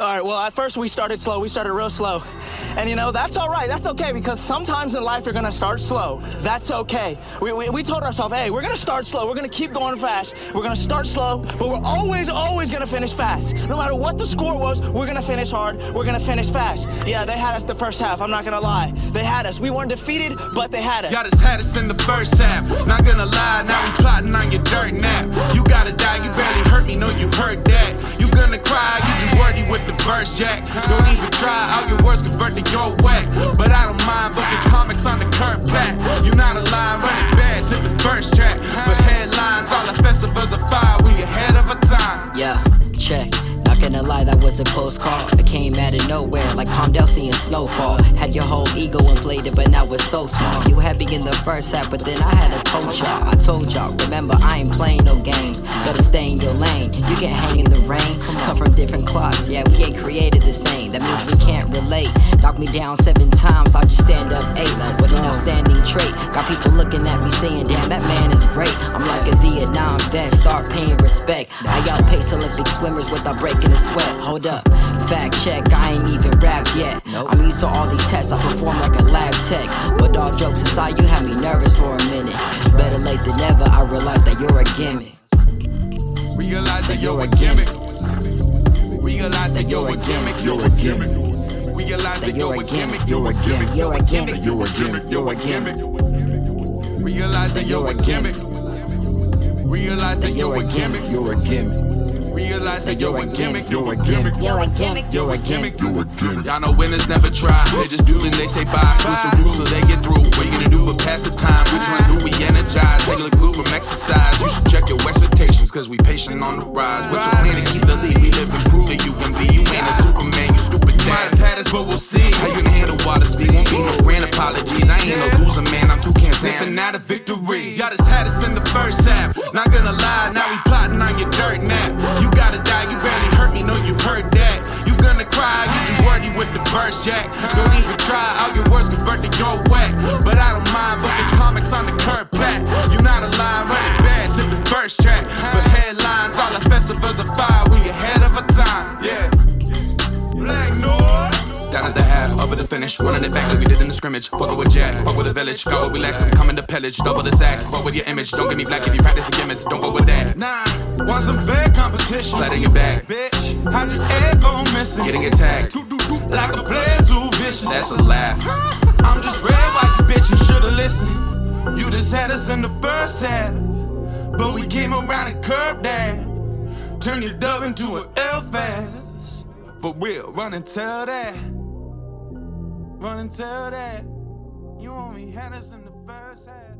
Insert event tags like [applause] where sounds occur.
All right, well, at first we started slow. We started real slow. And you know, that's all right. That's okay because sometimes in life you're going to start slow. That's okay. We, we, we told ourselves, hey, we're going to start slow. We're going to keep going fast. We're going to start slow, but we're always, always going to finish fast. No matter what the score was, we're going to finish hard. We're going to finish fast. Yeah, they had us the first half. I'm not going to lie. They had us. We weren't defeated, but they had us. Y'all just had us in the first half. Not going to lie, now we plotting on your dirt nap. You got to die. You barely hurt me. No, you heard that. Verse, Jack. Don't even try, all your words convert to your whack. But I don't mind booking comics on the curb back. You're not alive, was a close call. It came out of nowhere, like Palmdale seeing snowfall. Had your whole ego inflated, but now it's so small. You had me in the first half, but then I had to coach y'all. I told y'all, remember, I ain't playing no games. Gotta stay in your lane. You can hang in the rain, come from different cloths. Yeah, we ain't created can't relate. Knock me down seven times, I'll just stand up eight. With an outstanding trait. Got people looking at me saying, damn, that man is great. I'm like a Vietnam vet, start paying respect. I outpace Olympic swimmers without breaking a sweat. Hold up, fact check, I ain't even rap yet. I'm used to all these tests, I perform like a lab tech. But all jokes aside, you had me nervous for a minute. Better late than never, I realize that you're a gimmick. Realize that you're a gimmick. Realize that you're a gimmick. You're a gimmick. Realize that you're a gimmick. You're a gimmick. You're a gimmick. You're a gimmick. You're a gimmick. Realize that you're a gimmick. Realize that you're a gimmick. You're a gimmick. Realize that you're a gimmick. You're a gimmick. You're a gimmick. You're a gimmick. You're a gimmick. Y'all know winners never try. They just do and they say bye. Switch the rules so they get through. What you gonna do but pass the time? We run through, we energize. Take a look glue from exercise. You should check your expectations, cause we patient on the rise. What's your plan to keep the lead? We live and prove that you can be. You ain't a Superman, you dad. Might have had us, but we'll see. How you handle water speed? Won't be no grand apologies. I ain't no loser, man. I'm too can sniffing out a victory. Y'all just had us in the first half. Not gonna lie, now we plotting on your dirt nap. You gotta die, you barely hurt me, no, you heard that. You gonna cry, you be wordy with the burst, Jack. Don't even try, all your words convert to your whack. But I don't mind booking comics on the curb back. You not alive, running bad to the first track. But headlines, all the festivals are fire, Down at the half, up at the finish, running it back like we did in the scrimmage. Fuck with Jack, fuck with the village. Got what we lack, so we coming to pillage. Double the sacks, fuck with your image. Don't get me black if you practice the gimmicks. Don't go with that. Nah, want some bad competition. Flat in your back, bitch. How'd your egg go missing? Getting attacked, like a player too vicious. That's a laugh. [laughs] I'm just red like you bitch, you should've listened. You just had us in the first half, but we came around and curved that. Turn your dove into an L fast. For real, run and tell that. Run and tell that. You only had us in the first half.